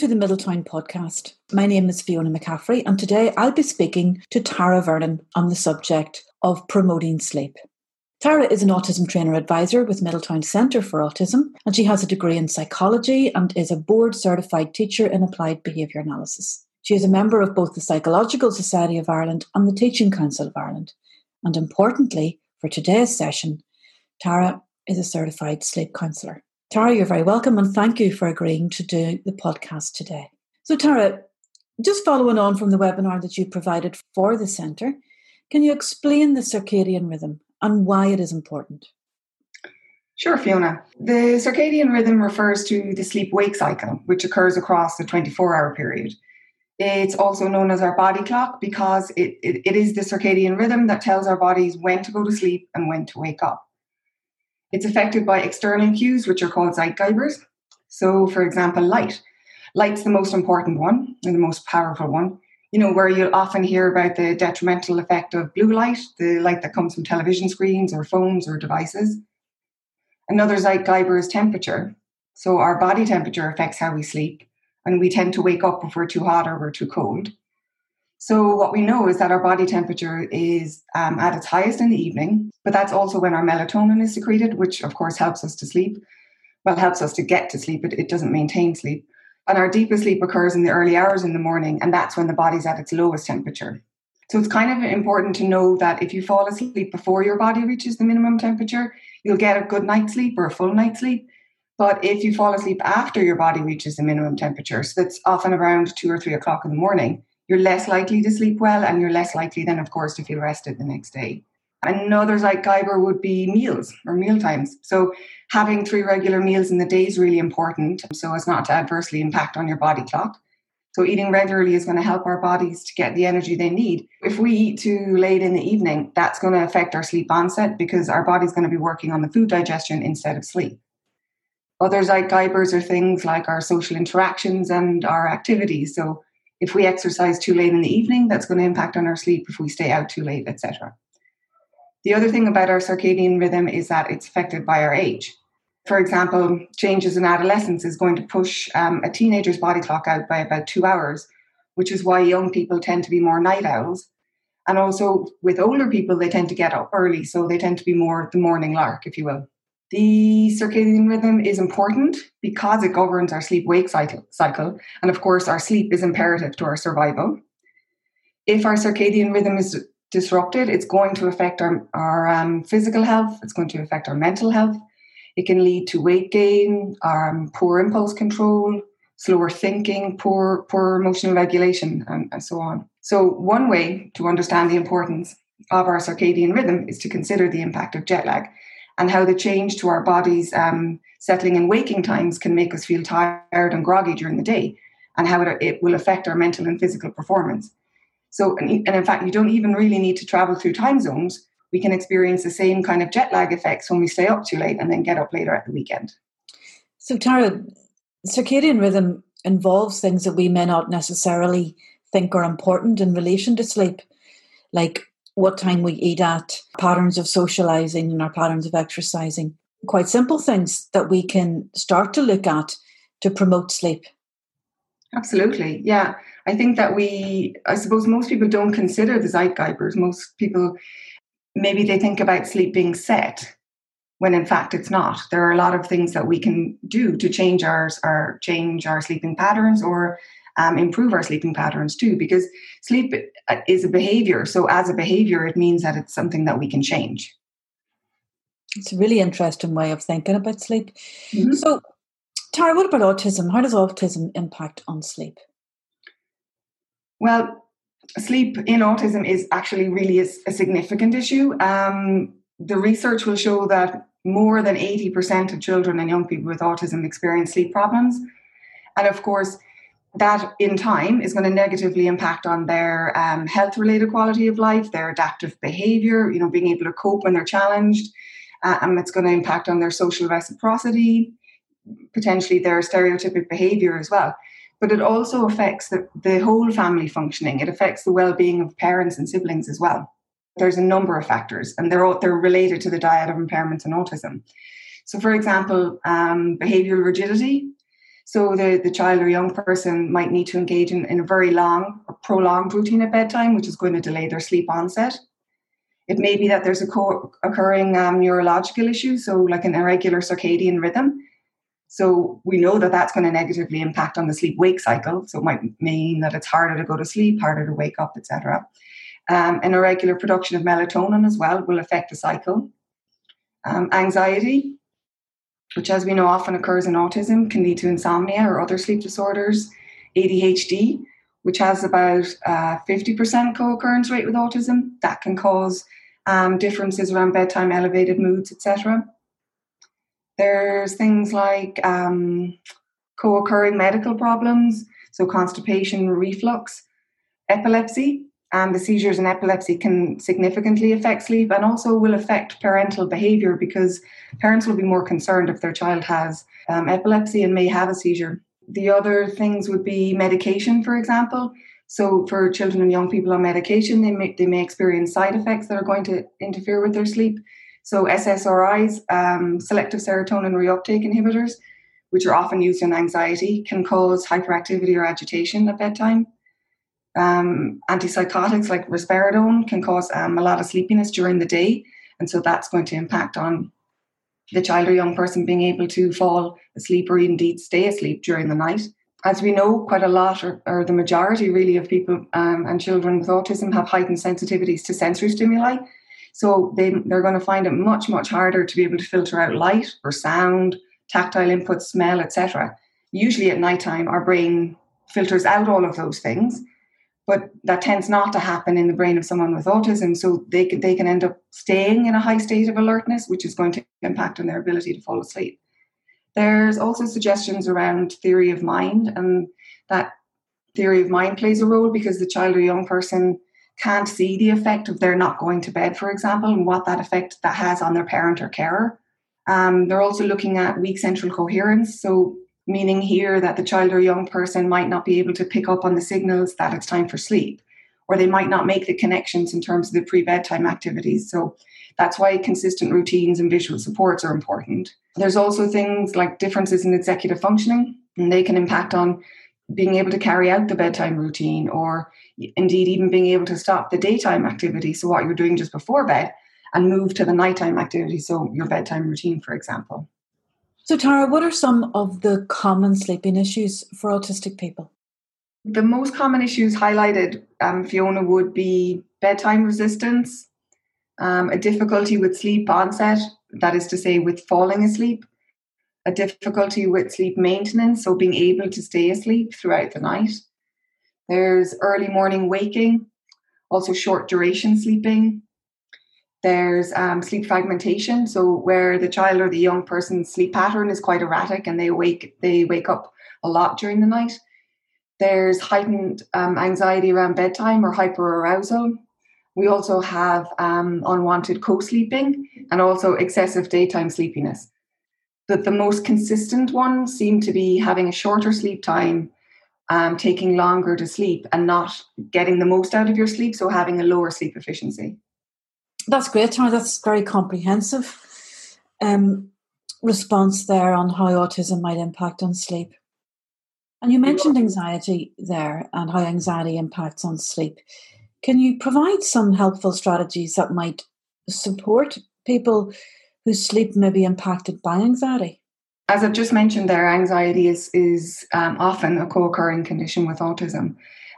to the Middletown podcast. My name is Fiona McCaffrey, and today I'll be speaking to Tara Vernon on the subject of promoting sleep. Tara is an autism trainer advisor with Middletown Centre for Autism, and she has a degree in psychology and is a board certified teacher in applied behaviour analysis. She is a member of both the Psychological Society of Ireland and the Teaching Council of Ireland. And importantly, for today's session, Tara is a certified sleep counsellor. Tara, you're very welcome and thank you for agreeing to do the podcast today. So, Tara, just following on from the webinar that you provided for the centre, can you explain the circadian rhythm and why it is important? Sure, Fiona. The circadian rhythm refers to the sleep wake cycle, which occurs across the 24 hour period. It's also known as our body clock because it, it, it is the circadian rhythm that tells our bodies when to go to sleep and when to wake up. It's affected by external cues, which are called Zeitgebers. So, for example, light. Light's the most important one and the most powerful one. You know, where you'll often hear about the detrimental effect of blue light, the light that comes from television screens or phones or devices. Another Zeitgeber is temperature. So, our body temperature affects how we sleep, and we tend to wake up if we're too hot or we're too cold. So, what we know is that our body temperature is um, at its highest in the evening, but that's also when our melatonin is secreted, which of course helps us to sleep. Well, helps us to get to sleep, but it doesn't maintain sleep. And our deepest sleep occurs in the early hours in the morning, and that's when the body's at its lowest temperature. So, it's kind of important to know that if you fall asleep before your body reaches the minimum temperature, you'll get a good night's sleep or a full night's sleep. But if you fall asleep after your body reaches the minimum temperature, so that's often around two or three o'clock in the morning, you're less likely to sleep well and you're less likely then, of course, to feel rested the next day. Another Zeitgeber would be meals or meal times. So having three regular meals in the day is really important so as not to adversely impact on your body clock. So eating regularly is going to help our bodies to get the energy they need. If we eat too late in the evening, that's going to affect our sleep onset because our body's going to be working on the food digestion instead of sleep. Other Zeitgebers are things like our social interactions and our activities. So if we exercise too late in the evening, that's going to impact on our sleep if we stay out too late, etc. The other thing about our circadian rhythm is that it's affected by our age. For example, changes in adolescence is going to push um, a teenager's body clock out by about two hours, which is why young people tend to be more night owls. And also with older people, they tend to get up early, so they tend to be more the morning lark, if you will. The circadian rhythm is important because it governs our sleep wake cycle. And of course, our sleep is imperative to our survival. If our circadian rhythm is disrupted, it's going to affect our, our um, physical health, it's going to affect our mental health. It can lead to weight gain, um, poor impulse control, slower thinking, poor, poor emotional regulation, and, and so on. So, one way to understand the importance of our circadian rhythm is to consider the impact of jet lag and how the change to our bodies um, settling and waking times can make us feel tired and groggy during the day and how it, it will affect our mental and physical performance. So, and, and in fact, you don't even really need to travel through time zones. We can experience the same kind of jet lag effects when we stay up too late and then get up later at the weekend. So, Tara, circadian rhythm involves things that we may not necessarily think are important in relation to sleep, like what time we eat at, patterns of socializing and our patterns of exercising. Quite simple things that we can start to look at to promote sleep. Absolutely. Yeah. I think that we, I suppose most people don't consider the Zeitgebers. Most people, maybe they think about sleep being set when in fact it's not. There are a lot of things that we can do to change our, our change our sleeping patterns or um, improve our sleeping patterns too, because sleep uh, is a behavior. So, as a behavior, it means that it's something that we can change. It's a really interesting way of thinking about sleep. Mm-hmm. So, Tara, what about autism? How does autism impact on sleep? Well, sleep in autism is actually really a, a significant issue. Um, the research will show that more than 80% of children and young people with autism experience sleep problems. And of course, that in time is going to negatively impact on their um, health related quality of life, their adaptive behavior, you know, being able to cope when they're challenged. Uh, and it's going to impact on their social reciprocity, potentially their stereotypic behavior as well. But it also affects the, the whole family functioning. It affects the well being of parents and siblings as well. There's a number of factors, and they're, all, they're related to the triad of impairments and autism. So, for example, um, behavioral rigidity So the, the child or young person might need to engage in, in a very long or prolonged routine at bedtime, which is going to delay their sleep onset. It may be that there's a co- occurring um, neurological issue, so like an irregular circadian rhythm. So we know that that's going to negatively impact on the sleep-wake cycle. So it might mean that it's harder to go to sleep, harder to wake up, etc. Um, an irregular production of melatonin as well will affect the cycle. Um, anxiety, which, as we know, often occurs in autism, can lead to insomnia or other sleep disorders. ADHD, which has about uh, 50% co occurrence rate with autism, that can cause um, differences around bedtime, elevated moods, etc. There's things like um, co occurring medical problems, so constipation, reflux, epilepsy, and the seizures and epilepsy can significantly affect sleep and also will affect parental behavior because parents will be more concerned if their child has um, epilepsy and may have a seizure. The other things would be medication, for example. So, for children and young people on medication, they may, they may experience side effects that are going to interfere with their sleep. So, SSRIs, um, selective serotonin reuptake inhibitors, which are often used in anxiety, can cause hyperactivity or agitation at bedtime. Um, antipsychotics like risperidone can cause um, a lot of sleepiness during the day, and so that's going to impact on the child or young person being able to fall asleep or indeed stay asleep during the night. As we know, quite a lot, or, or the majority really, of people um, and children with autism have heightened sensitivities to sensory stimuli. So they, they're going to find it much, much harder to be able to filter out light or sound, tactile input, smell, etc. Usually at nighttime, our brain filters out all of those things but that tends not to happen in the brain of someone with autism. So they can, they can end up staying in a high state of alertness, which is going to impact on their ability to fall asleep. There's also suggestions around theory of mind, and that theory of mind plays a role because the child or young person can't see the effect of their not going to bed, for example, and what that effect that has on their parent or carer. Um, they're also looking at weak central coherence. So meaning here that the child or young person might not be able to pick up on the signals that it's time for sleep, or they might not make the connections in terms of the pre bedtime activities. So that's why consistent routines and visual supports are important. There's also things like differences in executive functioning, and they can impact on being able to carry out the bedtime routine or indeed even being able to stop the daytime activity. So, what you're doing just before bed and move to the nighttime activity. So, your bedtime routine, for example. So, Tara, what are some of the common sleeping issues for autistic people? The most common issues highlighted, um, Fiona, would be bedtime resistance, um, a difficulty with sleep onset, that is to say, with falling asleep, a difficulty with sleep maintenance, so being able to stay asleep throughout the night. There's early morning waking, also short duration sleeping, there's um, sleep fragmentation, so where the child or the young person's sleep pattern is quite erratic and they wake they wake up a lot during the night. There's heightened um, anxiety around bedtime or hyperarousal. We also have um, unwanted co-sleeping and also excessive daytime sleepiness. But the most consistent ones seem to be having a shorter sleep time, um, taking longer to sleep, and not getting the most out of your sleep, so having a lower sleep efficiency. That's great, Tara. That's very comprehensive um, response there on how autism might impact on sleep. And you mentioned anxiety there and how anxiety impacts on sleep. Can you provide some helpful strategies that might support people whose sleep may be impacted by anxiety? As I've just mentioned, there anxiety is is um, often a co-occurring condition with autism,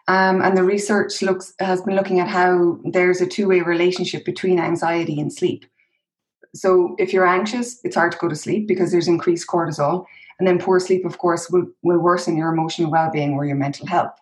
um, and the research looks has been looking at how there's a two-way relationship between anxiety and sleep. So if you're anxious, it's hard to go to sleep because there's increased cortisol. And then poor sleep, of course, will, will worsen your emotional well-being or your mental health.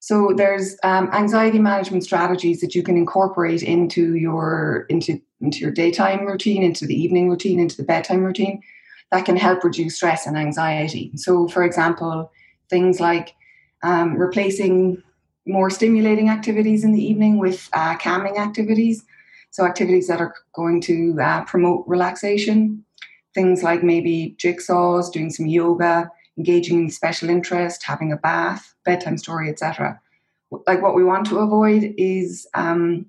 So there's um, anxiety management strategies that you can incorporate into your into into your daytime routine, into the evening routine, into the bedtime routine that can help reduce stress and anxiety. So, for example, things like um, replacing more stimulating activities in the evening with uh, calming activities. So, activities that are going to uh, promote relaxation, things like maybe jigsaws, doing some yoga, engaging in special interest, having a bath, bedtime story, etc. Like what we want to avoid is um,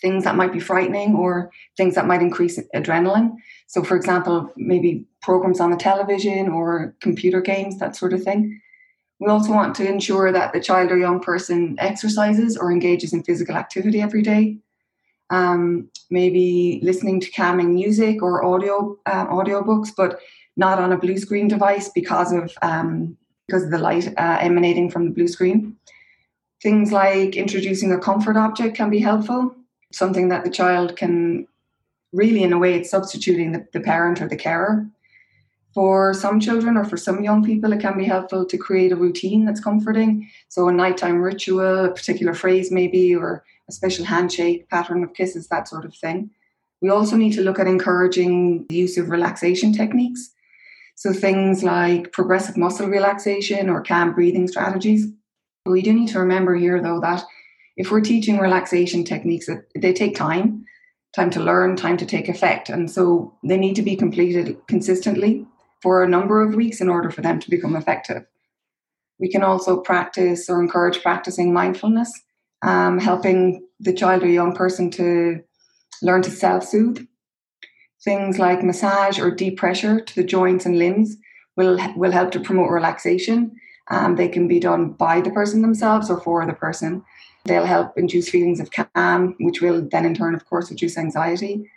things that might be frightening or things that might increase adrenaline. So, for example, maybe programs on the television or computer games, that sort of thing. We also want to ensure that the child or young person exercises or engages in physical activity every day. Um, maybe listening to calming music or audio uh, audiobooks, but not on a blue screen device because of um, because of the light uh, emanating from the blue screen. Things like introducing a comfort object can be helpful, something that the child can really, in a way, it's substituting the, the parent or the carer. For some children or for some young people, it can be helpful to create a routine that's comforting. So, a nighttime ritual, a particular phrase, maybe, or a special handshake, pattern of kisses, that sort of thing. We also need to look at encouraging the use of relaxation techniques. So, things like progressive muscle relaxation or calm breathing strategies. We do need to remember here, though, that if we're teaching relaxation techniques, they take time, time to learn, time to take effect. And so they need to be completed consistently for a number of weeks in order for them to become effective. We can also practice or encourage practicing mindfulness, um, helping the child or young person to learn to self soothe. Things like massage or deep pressure to the joints and limbs will, will help to promote relaxation um, they can be done by the person themselves or for the person. They'll help induce feelings of calm, which will then in turn, of course, reduce anxiety.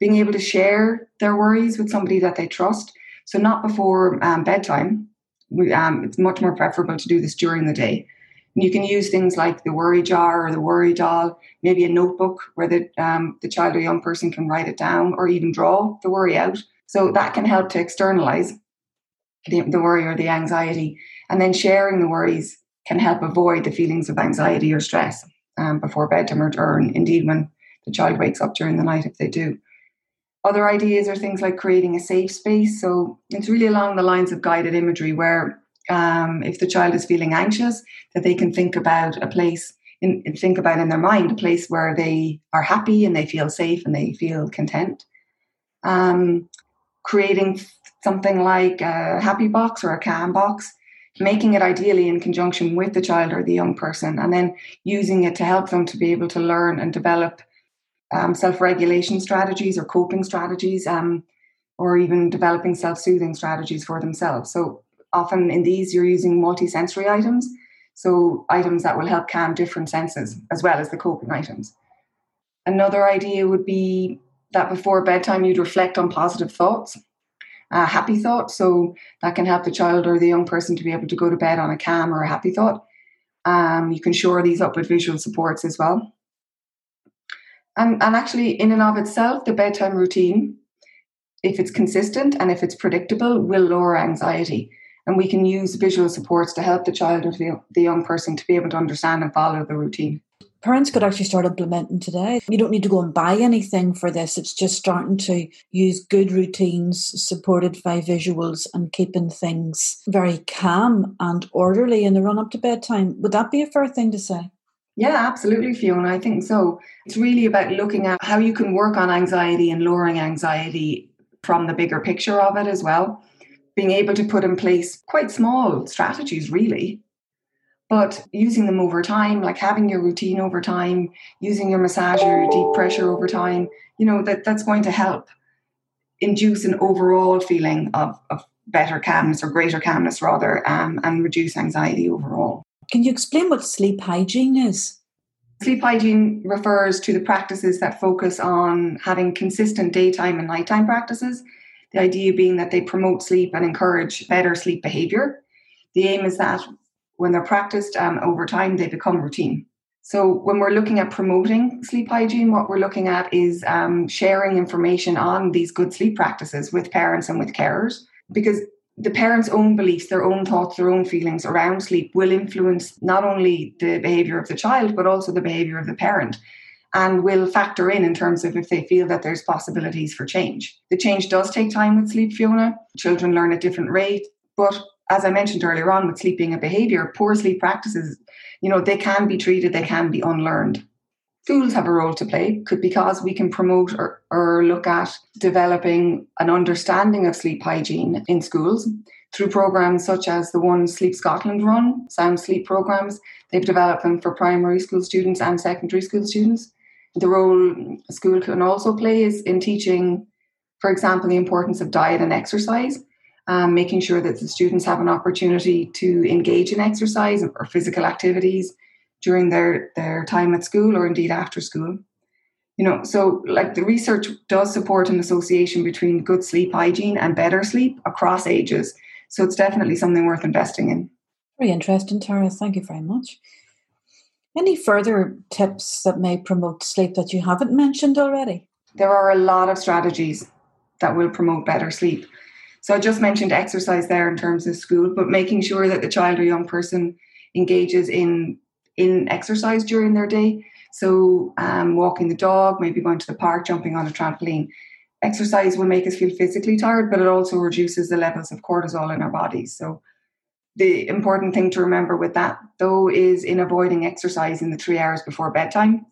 Being able to share their worries with somebody that they trust. So, not before um, bedtime. We, um, it's much more preferable to do this during the day. And you can use things like the worry jar or the worry doll, maybe a notebook where the, um, the child or young person can write it down or even draw the worry out. So, that can help to externalize the, the worry or the anxiety and then sharing the worries can help avoid the feelings of anxiety or stress um, before bedtime or, or indeed when the child wakes up during the night if they do. Other ideas are things like creating a safe space. So it's really along the lines of guided imagery where um, if the child is feeling anxious, that they can think about a place, in, think about in their mind a place where they are happy and they feel safe and they feel content. Um, creating something like a happy box or a calm box making it ideally in conjunction with the child or the young person, and then using it to help them to be able to learn and develop um, self regulation strategies or coping strategies, um, or even developing self soothing strategies for themselves. So, often in these, you're using multi-sensory items, so items that will help calm different senses as well as the coping items. Another idea would be that before bedtime, you'd reflect on positive thoughts a happy thought. So that can help the child or the young person to be able to go to bed on a calm or a happy thought. Um, you can shore these up with visual supports as well. And, and actually, in and of itself, the bedtime routine, if it's consistent and if it's predictable, will lower anxiety. And we can use visual supports to help the child or the, the young person to be able to understand and follow the routine parents could actually start implementing today. You don't need to go and buy anything for this. It's just starting to use good routines supported by visuals and keeping things very calm and orderly in the run up to bedtime. Would that be a fair thing to say? Yeah, absolutely, Fiona. I think so. It's really about looking at how you can work on anxiety and lowering anxiety from the bigger picture of it as well. Being able to put in place quite small strategies, really, but using them over time, like having your routine over time, using your massager, your deep pressure over time, you know, that, that's going to help induce an overall feeling of, of better calmness or greater calmness rather, um, and reduce anxiety overall. Can you explain what sleep hygiene is? Sleep hygiene refers to the practices that focus on having consistent daytime and nighttime practices. The idea being that they promote sleep and encourage better sleep behavior. The aim is that when they're practiced um, over time, they become routine. So, when we're looking at promoting sleep hygiene, what we're looking at is um, sharing information on these good sleep practices with parents and with carers, because the parents' own beliefs, their own thoughts, their own feelings around sleep will influence not only the behavior of the child, but also the behavior of the parent and will factor in in terms of if they feel that there's possibilities for change. The change does take time with sleep, Fiona. Children learn at different rates, but as I mentioned earlier on with sleeping a behavior, poor sleep practices, you know, they can be treated, they can be unlearned. Schools have a role to play because we can promote or, or look at developing an understanding of sleep hygiene in schools through programs such as the one Sleep Scotland run, sound sleep programs. They've developed them for primary school students and secondary school students. The role school can also play is in teaching, for example, the importance of diet and exercise, um, making sure that the students have an opportunity to engage in exercise or physical activities during their, their time at school or indeed after school. You know, so like the research does support an association between good sleep hygiene and better sleep across ages. So it's definitely something worth investing in. Very interesting, Tara. Thank you very much. Any further tips that may promote sleep that you haven't mentioned already? There are a lot of strategies that will promote better sleep. So I just mentioned exercise there in terms of school, but making sure that the child or young person engages in in exercise during their day. So um, walking the dog, maybe going to the park, jumping on a trampoline. Exercise will make us feel physically tired, but it also reduces the levels of cortisol in our bodies. So the important thing to remember with that, though, is in avoiding exercise in the three hours before bedtime.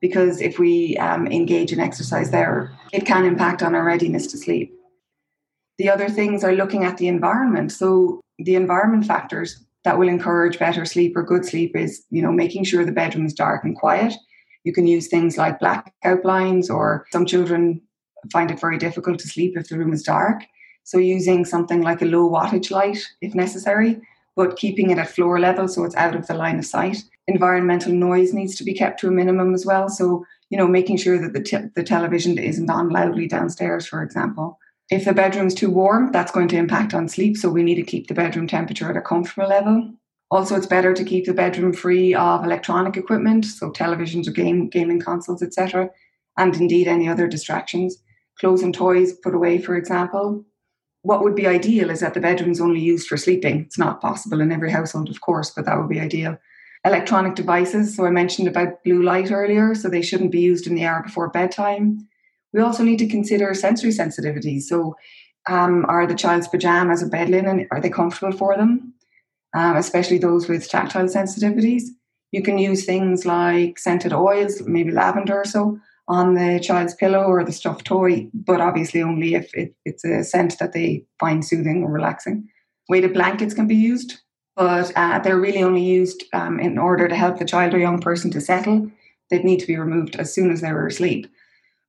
Because if we um, engage in exercise there, it can impact on our readiness to sleep. The other things are looking at the environment. So, the environment factors that will encourage better sleep or good sleep is, you know, making sure the bedroom is dark and quiet. You can use things like blackout blinds, or some children find it very difficult to sleep if the room is dark. So using something like a low wattage light if necessary, but keeping it at floor level so it's out of the line of sight. Environmental noise needs to be kept to a minimum as well. So, you know, making sure that the, t- the television isn't on loudly downstairs, for example. If the bedroom's too warm, that's going to impact on sleep. So we need to keep the bedroom temperature at a comfortable level. Also, it's better to keep the bedroom free of electronic equipment, so televisions or game gaming consoles, etc., and indeed any other distractions. Clothes and toys put away, for example what would be ideal is that the bedroom's only used for sleeping. It's not possible in every household, of course, but that would be ideal. Electronic devices. So I mentioned about blue light earlier, so they shouldn't be used in the hour before bedtime. We also need to consider sensory sensitivity. So, um, are the child's pajamas or bed linen are they comfortable for them? Um, especially those with tactile sensitivities. You can use things like scented oils, maybe lavender or so, on the child's pillow or the stuffed toy, but obviously only if it, it's a scent that they find soothing or relaxing. Weighted blankets can be used, but uh, they're really only used um, in order to help the child or young person to settle. They'd need to be removed as soon as they were asleep.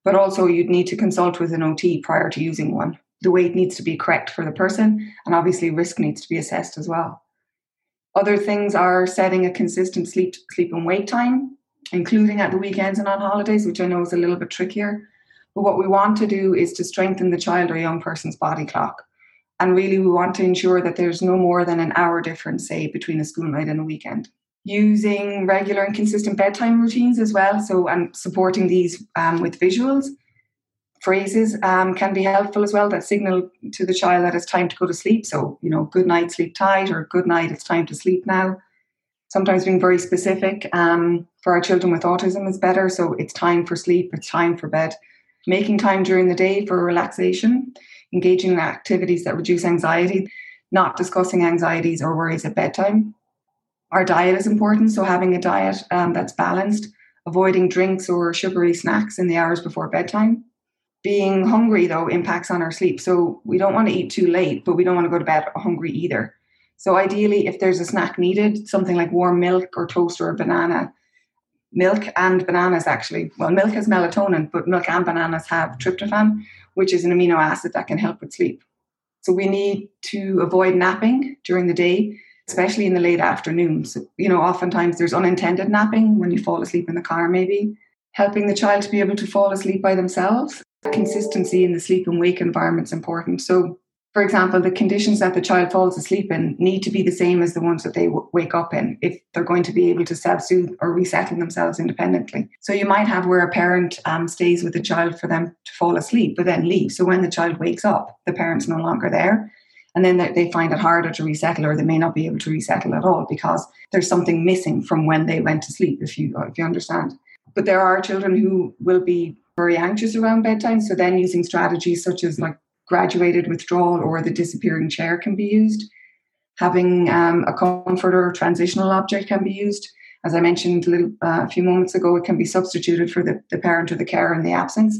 But also, you'd need to consult with an OT prior to using one. The weight needs to be correct for the person, and obviously, risk needs to be assessed as well. Other things are setting a consistent sleep, sleep and wake time including at the weekends and on holidays, which I know is a little bit trickier. But what we want to do is to strengthen the child or young person's body clock. And really, we want to ensure that there's no more than an hour difference, say, between a school night and a weekend. Using regular and consistent bedtime routines as well. So, and supporting these um, with visuals, phrases um, can be helpful as well that signal to the child that it's time to go to sleep. So, you know, good night, sleep tight, or good night, it's time to sleep now sometimes being very specific um, for our children with autism is better. So it's time for sleep, it's time for bed. Making time during the day for relaxation, engaging in activities that reduce anxiety, not discussing anxieties or worries at bedtime. Our diet is important, so having a diet um, that's balanced, avoiding drinks or sugary snacks in the hours before bedtime. Being hungry, though, impacts on our sleep. So we don't want to eat too late, but we don't want to go to bed hungry either. So ideally, if there's a snack needed, something like warm milk or toast or a banana, milk and bananas actually. Well, milk has melatonin, but milk and bananas have tryptophan, which is an amino acid that can help with sleep. So we need to avoid napping during the day, especially in the late afternoon. So, you know, oftentimes there's unintended napping when you fall asleep in the car, maybe. Helping the child to be able to fall asleep by themselves. Consistency in the sleep and wake environment is important. So for example, the conditions that the child falls asleep in need to be the same as the ones that they w- wake up in if they're going to be able to self soothe or resettle themselves independently. So you might have where a parent um, stays with the child for them to fall asleep, but then leave. So when the child wakes up, the parent's no longer there. And then they find it harder to resettle, or they may not be able to resettle at all because there's something missing from when they went to sleep, if you, if you understand. But there are children who will be very anxious around bedtime. So then using strategies such as like graduated withdrawal or the disappearing chair can be used. Having um, a comforter or transitional object can be used. As I mentioned a, little, uh, a few moments ago, it can be substituted for the, the parent or the carer in the absence.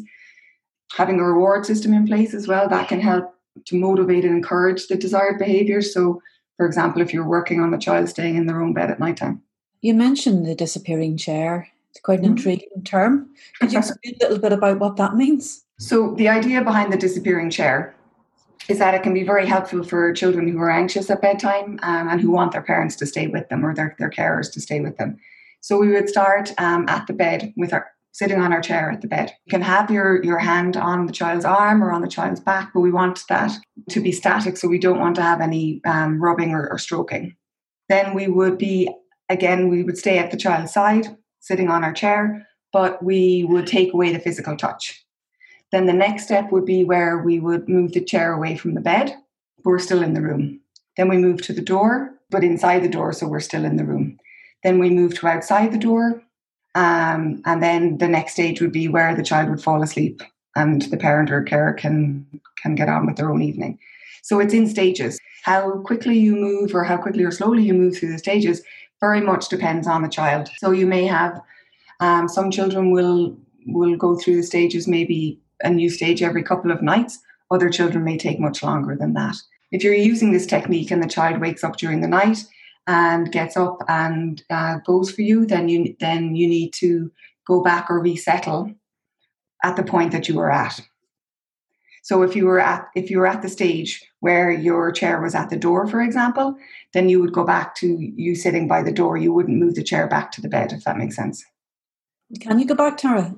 Having a reward system in place as well, that can help to motivate and encourage the desired behaviour. So, for example, if you're working on the child staying in their own bed at night time. You mentioned the disappearing chair. It's quite an mm-hmm. intriguing term. Could you explain a little bit about what that means? So, the idea behind the disappearing chair is that it can be very helpful for children who are anxious at bedtime um, and who want their parents to stay with them or their, their carers to stay with them. So, we would start um, at the bed with our sitting on our chair at the bed. You can have your, your hand on the child's arm or on the child's back, but we want that to be static, so we don't want to have any um, rubbing or, or stroking. Then we would be, again, we would stay at the child's side, sitting on our chair, but we would take away the physical touch. Then the next step would be where we would move the chair away from the bed, but we're still in the room. Then we move to the door, but inside the door, so we're still in the room. Then we move to outside the door, um, and then the next stage would be where the child would fall asleep and the parent or carer can can get on with their own evening. So it's in stages. How quickly you move or how quickly or slowly you move through the stages very much depends on the child. So you may have um, some children will will go through the stages maybe a new stage every couple of nights. Other children may take much longer than that. If you're using this technique and the child wakes up during the night and gets up and uh, goes for you, then you then you need to go back or resettle at the point that you were at. So if you were at if you were at the stage where your chair was at the door, for example, then you would go back to you sitting by the door. You wouldn't move the chair back to the bed, if that makes sense. Can you go back, Tara?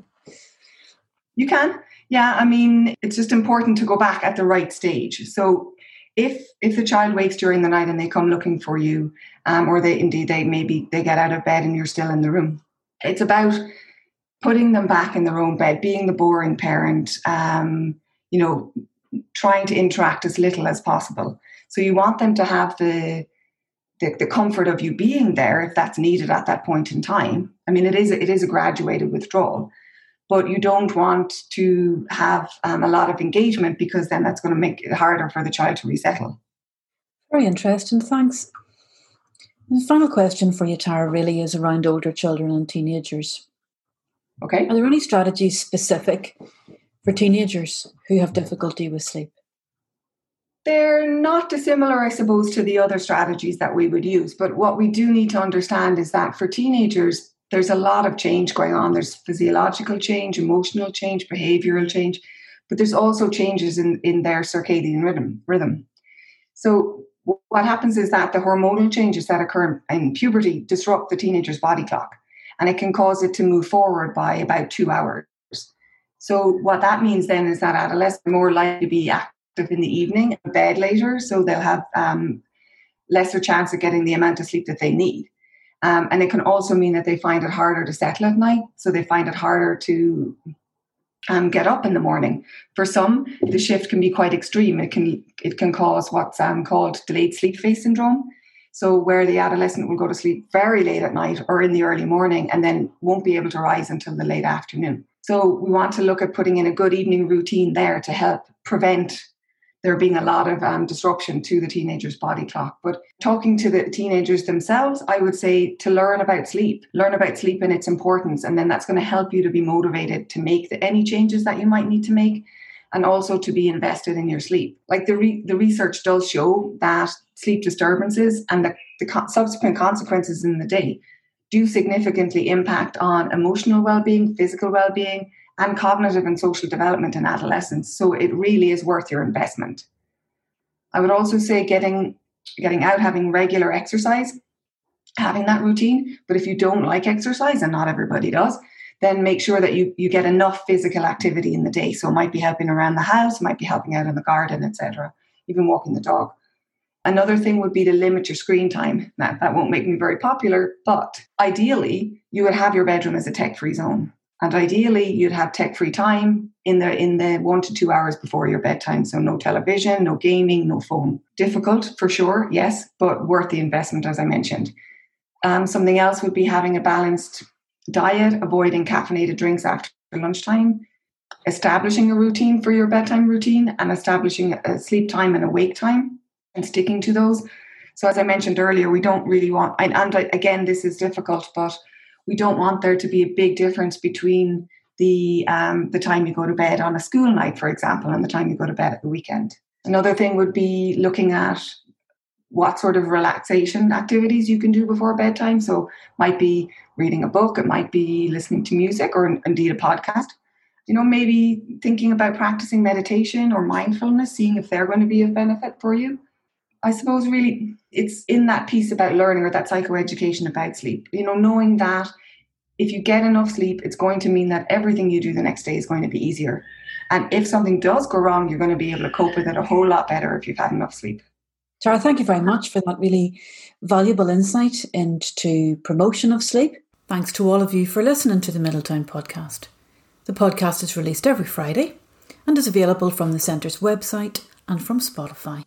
You can. Yeah, I mean, it's just important to go back at the right stage. So if if the child wakes during the night and they come looking for you, um, or they indeed they maybe they get out of bed and you're still in the room, it's about putting them back in their own bed, being the boring parent, um, you know, trying to interact as little as possible. So you want them to have the, the the, comfort of you being there if that's needed at that point in time. I mean, it is it is a graduated withdrawal, but you don't want to have um, a lot of engagement because then that's going to make it harder for the child to resettle. Very interesting, thanks. the final question for you, Tara, really is around older children and teenagers. Okay. Are there any strategies specific for teenagers who have difficulty with sleep? They're not dissimilar, I suppose, to the other strategies that we would use. But what we do need to understand is that for teenagers, there's a lot of change going on. There's physiological change, emotional change, behavioral change, but there's also changes in, in their circadian rhythm. rhythm. So what happens is that the hormonal changes that occur in puberty disrupt the teenager's body clock, and it can cause it to move forward by about two hours. So what that means then is that adolescents are more likely to be active in the evening, bed later, so they'll have um, lesser chance of getting the amount of sleep that they need. Um, and it can also mean that they find it harder to settle at night. So they find it harder to um, get up in the morning. For some, the shift can be quite extreme. It can it can cause what's um, called delayed sleep phase syndrome. So where the adolescent will go to sleep very late at night or in the early morning and then won't be able to rise until the late afternoon. So we want to look at putting in a good evening routine there to help prevent there being a lot of um, disruption to the teenager's body clock. But talking to the teenagers themselves, I would say to learn about sleep, learn about sleep and its importance, and then that's going to help you to be motivated to make the, any changes that you might need to make, and also to be invested in your sleep. Like the re- the research does show that sleep disturbances and the, the subsequent consequences in the day do significantly impact on emotional well-being, physical well-being, and cognitive and social development in adolescence. So it really is worth your investment. I would also say getting getting out, having regular exercise, having that routine. But if you don't like exercise, and not everybody does, then make sure that you, you get enough physical activity in the day. So it might be helping around the house, might be helping out in the garden, etc., even walking the dog. Another thing would be to limit your screen time. Now, that won't make me very popular, but ideally, you would have your bedroom as a tech free zone. And ideally, you'd have tech-free time in the in the one to two hours before your bedtime. So no television, no gaming, no phone. Difficult for sure, yes, but worth the investment, as I mentioned. Um, something else would be having a balanced diet, avoiding caffeinated drinks after lunchtime, establishing a routine for your bedtime routine, and establishing a sleep time and a wake time, and sticking to those. So, as I mentioned earlier, we don't really want, and, and again, this is difficult, but we don't want there to be a big difference between the um, the time you go to bed on a school night, for example, and the time you go to bed at the weekend. Another thing would be looking at what sort of relaxation activities you can do before bedtime. So might be reading a book, it might be listening to music or indeed a podcast. You know, maybe thinking about practicing meditation or mindfulness, seeing if they're going to be of benefit for you. I suppose really it's in that piece about learning or that psychoeducation about sleep. You know, knowing that if you get enough sleep, it's going to mean that everything you do the next day is going to be easier. And if something does go wrong, you're going to be able to cope with it a whole lot better if you've had enough sleep. Tara, thank you very much for that really valuable insight into promotion of sleep. Thanks to all of you for listening to the Middletown podcast. The podcast is released every Friday and is available from the Centre's website and from Spotify.